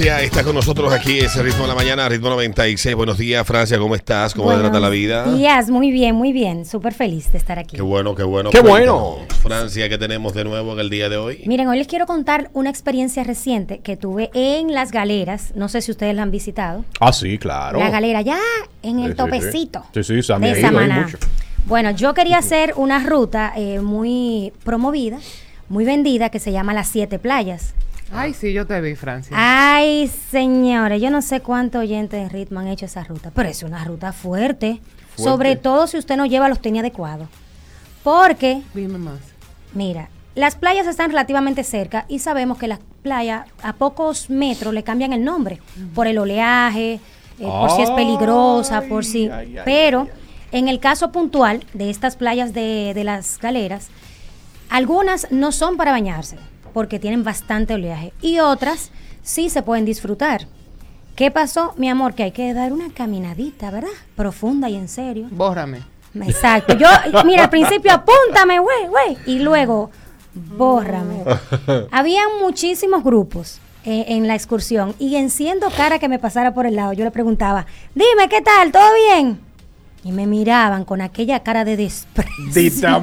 Francia está con nosotros aquí, ese ritmo de la mañana, ritmo 96. Buenos días, Francia, ¿cómo estás? ¿Cómo te trata la vida? días, muy bien, muy bien. Súper feliz de estar aquí. Qué bueno, qué bueno. ¡Qué bueno! Francia, ¿qué tenemos de nuevo en el día de hoy? Miren, hoy les quiero contar una experiencia reciente que tuve en Las Galeras. No sé si ustedes la han visitado. Ah, sí, claro. La galera, ya en Sí, el sí, topecito. Sí, sí, Sammy de Samaná. mucho. Bueno, yo quería hacer una ruta eh, muy promovida, muy vendida, que se llama Las Siete Playas. Ay, sí, yo te vi, Francia. Ay, señores, yo no sé cuántos oyentes de ritmo han hecho esa ruta, pero es una ruta fuerte. Sobre todo si usted no lleva los tenis adecuados. Porque Dime más. Mira, las playas están relativamente cerca y sabemos que las playas a pocos metros le cambian el nombre por el oleaje, eh, por si es peligrosa, por si... ay, ay, pero en el caso puntual de estas playas de, de las galeras, algunas no son para bañarse porque tienen bastante oleaje y otras sí se pueden disfrutar. ¿Qué pasó, mi amor? Que hay que dar una caminadita, ¿verdad? Profunda y en serio. Bórrame. Exacto. Yo, mira, al principio apúntame, güey, güey. Y luego, bórrame. Había muchísimos grupos eh, en la excursión. Y en siendo cara que me pasara por el lado, yo le preguntaba, dime, ¿qué tal? ¿Todo bien? Y me miraban con aquella cara de desprecio.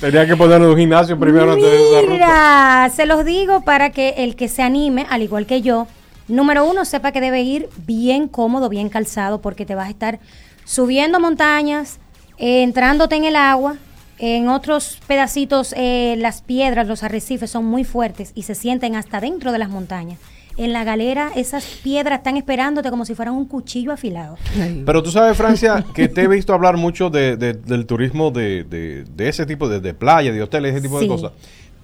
Tenía que ponerlo en un gimnasio primero antes de se los digo para que el que se anime, al igual que yo, número uno, sepa que debe ir bien cómodo, bien calzado, porque te vas a estar subiendo montañas, eh, entrándote en el agua. En otros pedacitos, eh, las piedras, los arrecifes son muy fuertes y se sienten hasta dentro de las montañas. En la galera, esas piedras están esperándote como si fueran un cuchillo afilado. Pero tú sabes, Francia, que te he visto hablar mucho de, de- del turismo de, de- de ese tipo, de, de playa, de hoteles, ese tipo Sí. de cosas.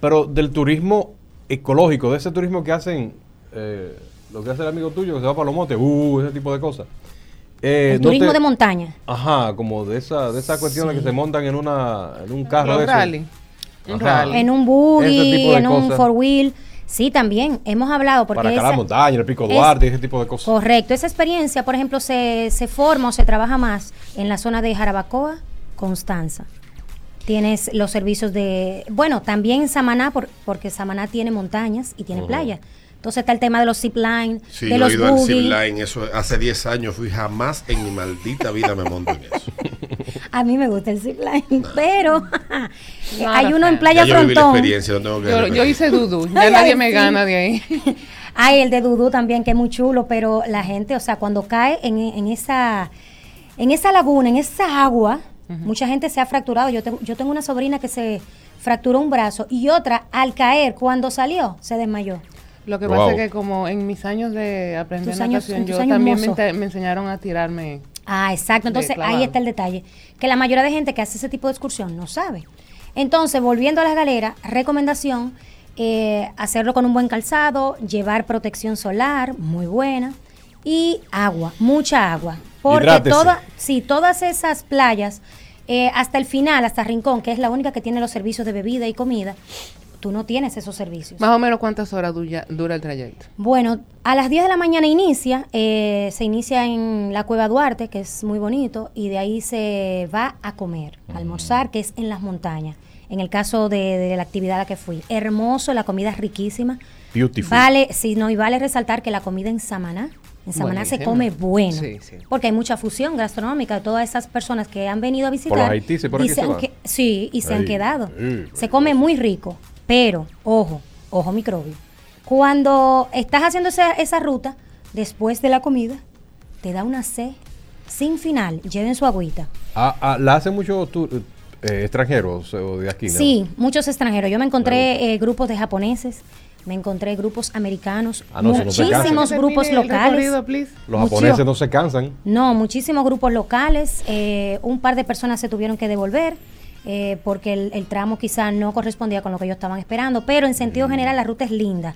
Pero del turismo ecológico, de ese turismo que hacen, eh, lo que hace el amigo tuyo, que se va para los montes, uh, ese tipo de cosas. Eh, el no turismo te- de montaña. Ajá, como de esa, de esas cuestiones Sí. que se montan en una, en un carro rally. Un Ajá. rally. En un buggy, en un four wheel. Sí, también. Hemos hablado porque para escalar esa- montaña, el pico es- Duarte, ese tipo de cosas. Correcto. Esa experiencia, por ejemplo, se, se forma o se trabaja más en la zona de Jarabacoa, Constanza. Tienes los servicios de... Bueno, también en Samaná, por- porque Samaná tiene montañas y tiene playas. Entonces está el tema de los zip line, Sí, de yo he los ido al buggy. zipline, eso hace 10 años fui, jamás en mi maldita vida me monto en eso. A mí me gusta el zip line, pero No, hay no uno en Playa ya yo viví la Frontón. experiencia, no tengo que Yo, hice dudú. Ya Ay, nadie me sí. gana de ahí. Hay el de Dudú también, que es muy chulo, pero la gente, o sea, cuando cae en, en esa en esa laguna, en esa agua, mucha gente se ha fracturado. Yo, tengo- yo tengo una sobrina que se fracturó un brazo y otra, al caer, cuando salió, se desmayó. Lo que Wow. pasa es que como en mis años de aprender Tus natación, yo también me, enseñaron a tirarme. Ah, exacto. Entonces ahí está el detalle, que la mayoría de gente que hace ese tipo de excursión no sabe. Entonces, volviendo a las galeras, recomendación, eh, hacerlo con un buen calzado, llevar protección solar, muy buena, y agua, mucha agua. Porque Hidrátese. toda, sí, todas esas playas, eh, hasta el final, hasta Rincón, que es la única que tiene los servicios de bebida y comida, tú no tienes esos servicios. Más o menos cuántas horas duya- dura el trayecto. Bueno, a las 10 de la mañana inicia, eh, se inicia en la Cueva Duarte, que es muy bonito, y de ahí se va a comer, a almorzar, que es en las montañas. En el caso de, de la actividad a la que fui. Hermoso, la comida es riquísima. Beautiful. Vale, sí, no, y vale resaltar que la comida en Samaná, en Samaná se come bueno. Sí, sí. Porque hay mucha fusión gastronómica de todas esas personas que han venido a visitar. los haitises, por aquí y se han van. que- Sí, y se han quedado. ay, se come muy rico, pero, ojo, ojo microbio. Cuando estás haciendo esa, esa ruta, después de la comida, te da una sed sin final. Lleven su agüita. Ah, ah, ¿La hacen muchos eh, extranjeros o de aquí? no? Sí, muchos extranjeros. Yo me encontré eh, grupos de japoneses, me encontré grupos americanos, Ah, no, no muchísimos Termine grupos locales. recorrido, please. Los japoneses no se cansan. No, muchísimos grupos locales. eh, un par de personas se tuvieron que devolver eh, porque el, el tramo quizá no correspondía con lo que ellos estaban esperando. Pero en Mm. sentido general la ruta es linda.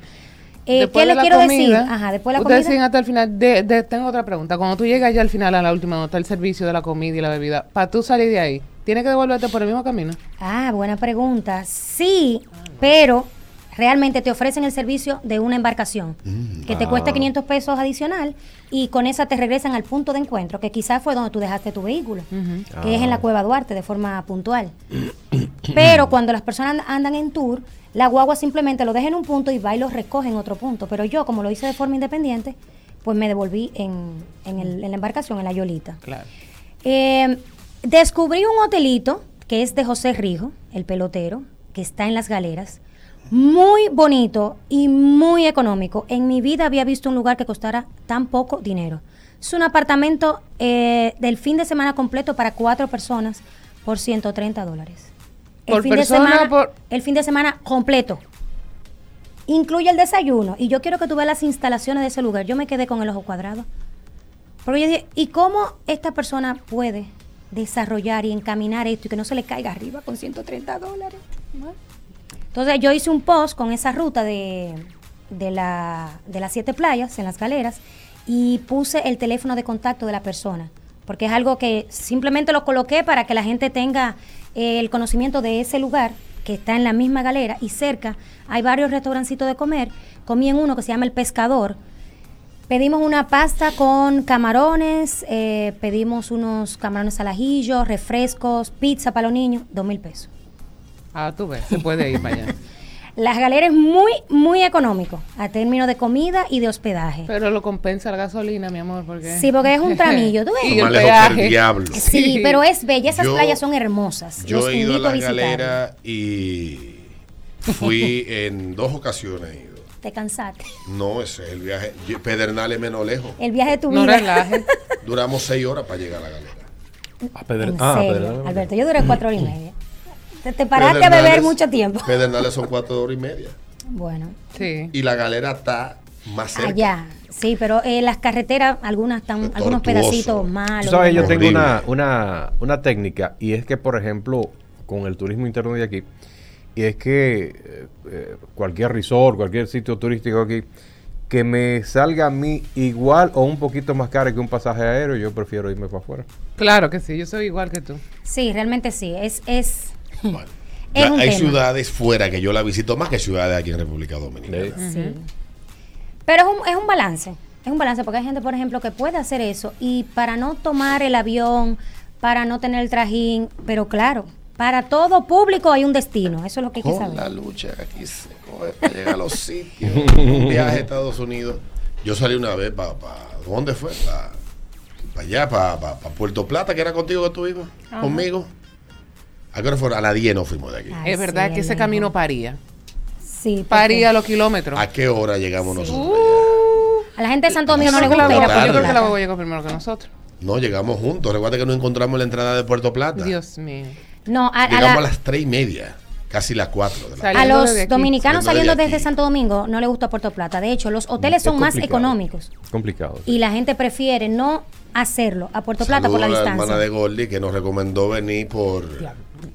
Eh, ¿Qué de les la quiero decir? Ajá, después de la Ustedes comida. siguen hasta el final. De, de- tengo otra pregunta. Cuando tú llegas ya al final, a la última, está el servicio de la comida y la bebida, para tú salir de ahí, ¿tienes que devolverte por el mismo camino? Ah, buena pregunta. Sí, pero realmente te ofrecen el servicio de una embarcación que te Ah. cuesta 500 pesos adicional y con esa te regresan al punto de encuentro, que quizás fue donde tú dejaste tu vehículo, que es en la Ah. Cueva Duarte de forma puntual. Pero cuando las personas and- andan en tour, la guagua simplemente lo deja en un punto y va y lo recoge en otro punto. Pero yo, como lo hice de forma independiente, pues me devolví en, en el- en la embarcación, en la Yolita. Claro. Eh, descubrí un hotelito que es de José Rijo, el pelotero, que está en las galeras. Muy bonito y muy económico. En mi vida había visto un lugar que costara tan poco dinero. Es un apartamento eh, del fin de semana completo para cuatro personas por 130 dólares. El ¿Por fin de persona semana, o por- el fin de semana completo. Incluye el desayuno. Y yo quiero que tú veas las instalaciones de ese lugar. Yo me quedé con el ojo cuadrado. Porque yo dije, ¿y cómo esta persona puede desarrollar y encaminar esto y que no se le caiga arriba con 130 dólares? Entonces yo hice un post con esa ruta de, de, la, de las siete playas en las galeras y puse el teléfono de contacto de la persona, porque es algo que simplemente lo coloqué para que la gente tenga eh, el conocimiento de ese lugar que está en la misma galera y cerca hay varios restaurancitos de comer. Comí en uno que se llama El Pescador, Pedimos una pasta con camarones, eh, pedimos unos camarones al ajillo, refrescos, pizza para los niños, dos mil pesos. Ah, tú ves, se puede ir para allá. Las galeras es muy, muy económico a términos de comida y de hospedaje. Pero lo compensa la gasolina, mi amor, porque... Sí, porque es un tramillo, ¿tú ves? Y el peaje. diablo. Sí, Sí. pero es bella, esas Yo- playas son hermosas. Yo Los he ido a invito la visitar. galera y fui en dos ocasiones. he ido. Te cansaste. No, ese es el viaje. Pedernales menos lejos. El viaje de tu No vida. Duramos seis horas para llegar a la galera. Ah, En ah, serio, Pedro- Alberto, yo duré cuatro horas y media. Te, te paraste a beber mucho tiempo. Pedernales son cuatro horas y media. Bueno, Sí. Y la galera está más cerca. allá. Sí, pero eh, las carreteras, algunas están, Es algunos pedacitos malos. Tú sabes, yo tengo una, una, una técnica y es que, por ejemplo, con el turismo interno de aquí, y es que eh, eh, cualquier resort, cualquier sitio turístico aquí, que me salga a mí igual o un poquito más caro que un pasaje aéreo, yo prefiero irme para afuera. Claro que sí, yo soy igual que tú. Sí, realmente sí. Es, es, Bueno, Es ya un hay tema. ciudades fuera que yo la visito más que ciudades aquí en República Dominicana. Sí. sí. Pero es un, es un balance. Es un balance porque hay gente, por ejemplo, que puede hacer eso y para no tomar el avión, para no tener el trajín, pero claro, para todo público hay un destino. Eso es lo que hay que saber. la lucha que aquí se coge para llegar a los sitios. un viaje a Estados Unidos. Yo salí una vez para... ¿Dónde fue? Para allá, para Puerto Plata, que era contigo que estuvimos, conmigo. ¿A qué hora fueron? A las 10 nos fuimos de aquí. Ay, es verdad sí, que ese camino paría. Sí, porque Paría los kilómetros. ¿A qué hora llegamos nosotros allá? a la gente de Santo Domingo no Yo le gusta la ir a guagua- yo Puerto creo que la Plata. guagua llegó primero que nosotros. No, llegamos juntos. Recuerda que nos encontramos en la entrada de Puerto Plata. Dios mío. No, a, a Llegamos la- a las 3 y media, casi las 4 de la tarde. a los dominicanos Saliendo saliendo de desde aquí. Santo Domingo no les gusta Puerto Plata. De hecho, los hoteles Es son más económicos Complicado. y la gente prefiere no hacerlo a Puerto Plata por la la distancia. hermana de Gordy que nos recomendó venir por...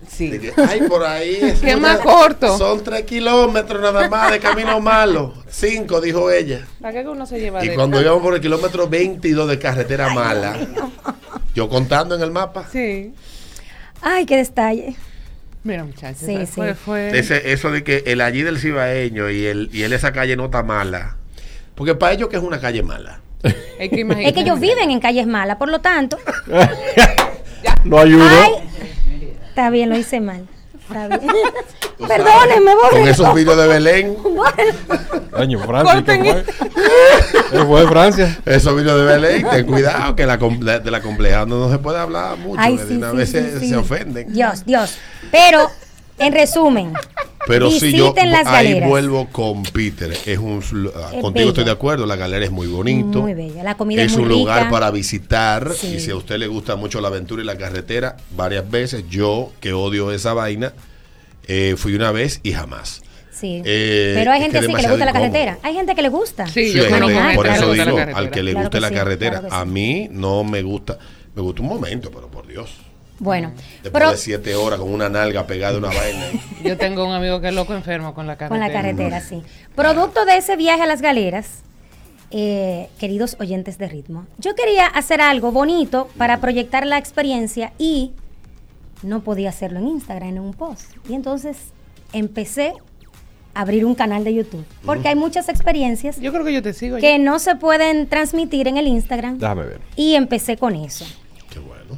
Sí. de que, Ay, por ahí es ¿Qué una- más corto? Son tres kilómetros nada más de camino malo. Cinco, dijo ella. ¿Para qué uno se lleva Y de- cuando íbamos por el kilómetro 22 de carretera mala, yo contando en el mapa, Sí. Ay, qué detalle. Mira, muchachos. Sí. Fue, fue- ese, eso de que el allí del cibaeño y el y él esa calle no está mala. Porque para ellos que es una calle mala. Que. Es que ellos viven en calles malas, por lo tanto. Lo ayudo. Ay, está bien, lo hice mal. Está bien. Perdónenme, Con voy. esos vídeos de Belén, Año, Francia, ¿qué Corten fue? ¿Qué fue de Francia? esos vídeos de Belén, ten cuidado que la, de la compleja no se puede hablar mucho, Ay, sí, se, sí. se ofenden. Dios, Dios. Pero, en resumen, Pero si yo las ahí vuelvo con Peter, es un Es contigo bello. estoy de acuerdo, la galera es muy bonito. Muy bella. La comida es es muy un lugar para visitar Sí. y si a usted le gusta mucho la aventura y la carretera, varias veces, yo que odio esa vaina, eh, fui una vez y jamás. Sí. Eh, Pero hay es gente que así que le gusta la carretera. Hay gente que le gusta. Sí, Sí, yo hay conozco gente- gente por eso digo, al que le Claro guste que la sí, carretera, claro a sí. mí no me gusta, me gusta un momento, pero por Dios. Bueno, Después pero de siete horas con una nalga pegada a una vaina. Yo tengo un amigo que es loco enfermo con la carretera. con la carretera, sí. Producto de ese viaje a las galeras, eh, queridos oyentes de ritmo, yo quería hacer algo bonito para proyectar la experiencia y no podía hacerlo en Instagram, en un post. Y entonces empecé a abrir un canal de YouTube, porque hay muchas experiencias Yo creo que yo te sigo. que no se pueden transmitir en el Instagram Déjame ver. y empecé con eso.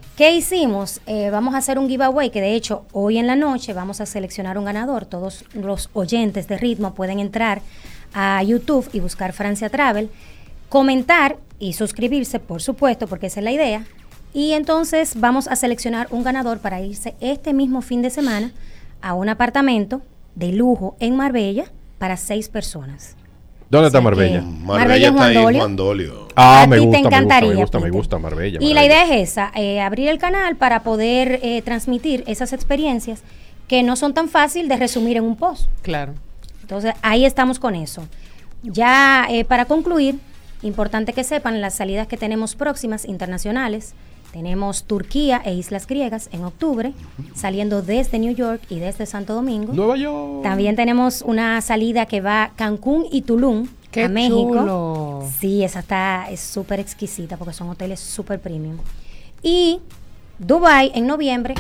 Qué bueno. ¿Qué hicimos? Eh, vamos a hacer un giveaway que de hecho hoy en la noche vamos a seleccionar un ganador. Todos los oyentes de ritmo pueden entrar a YouTube y buscar Francia Travel, comentar y suscribirse, por supuesto, porque esa es la idea. Y entonces vamos a seleccionar un ganador para irse este mismo fin de semana a un apartamento de lujo en Marbella para seis personas. ¿Dónde está Marbella? Marbella está ahí en Juan Dolio. Ah, A me te gusta, me gusta, encantaría, me gusta, me gusta Marbella. Y la idea es esa, eh, abrir el canal para poder eh, transmitir esas experiencias que no son tan fácil de resumir en un post. Claro. Entonces, ahí estamos con eso. Ya eh, para concluir, importante que sepan las salidas que tenemos próximas internacionales. Tenemos Turquía e Islas Griegas en octubre, saliendo desde New York y desde Santo Domingo. Nueva York. También tenemos una salida que va a Cancún y Tulum, ¡Qué a México. chulo! Sí, esa está es súper exquisita porque son hoteles súper premium. Y Dubai en noviembre.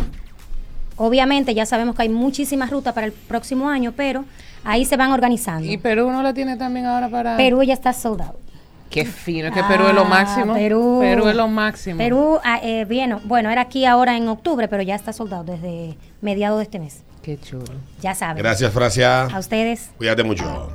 Obviamente ya sabemos que hay muchísimas rutas para el próximo año, pero ahí se van organizando. Y Perú no la tiene también ahora para. Perú ya está soldado. Qué fino, es que Perú es lo Ah, máximo. Perú. Perú es lo máximo. Perú, ah, eh, bien, bueno, era aquí ahora en octubre, pero ya está soldado desde mediados de este mes. Qué chulo. Ya saben. Gracias, Francia. A ustedes. Cuídate mucho.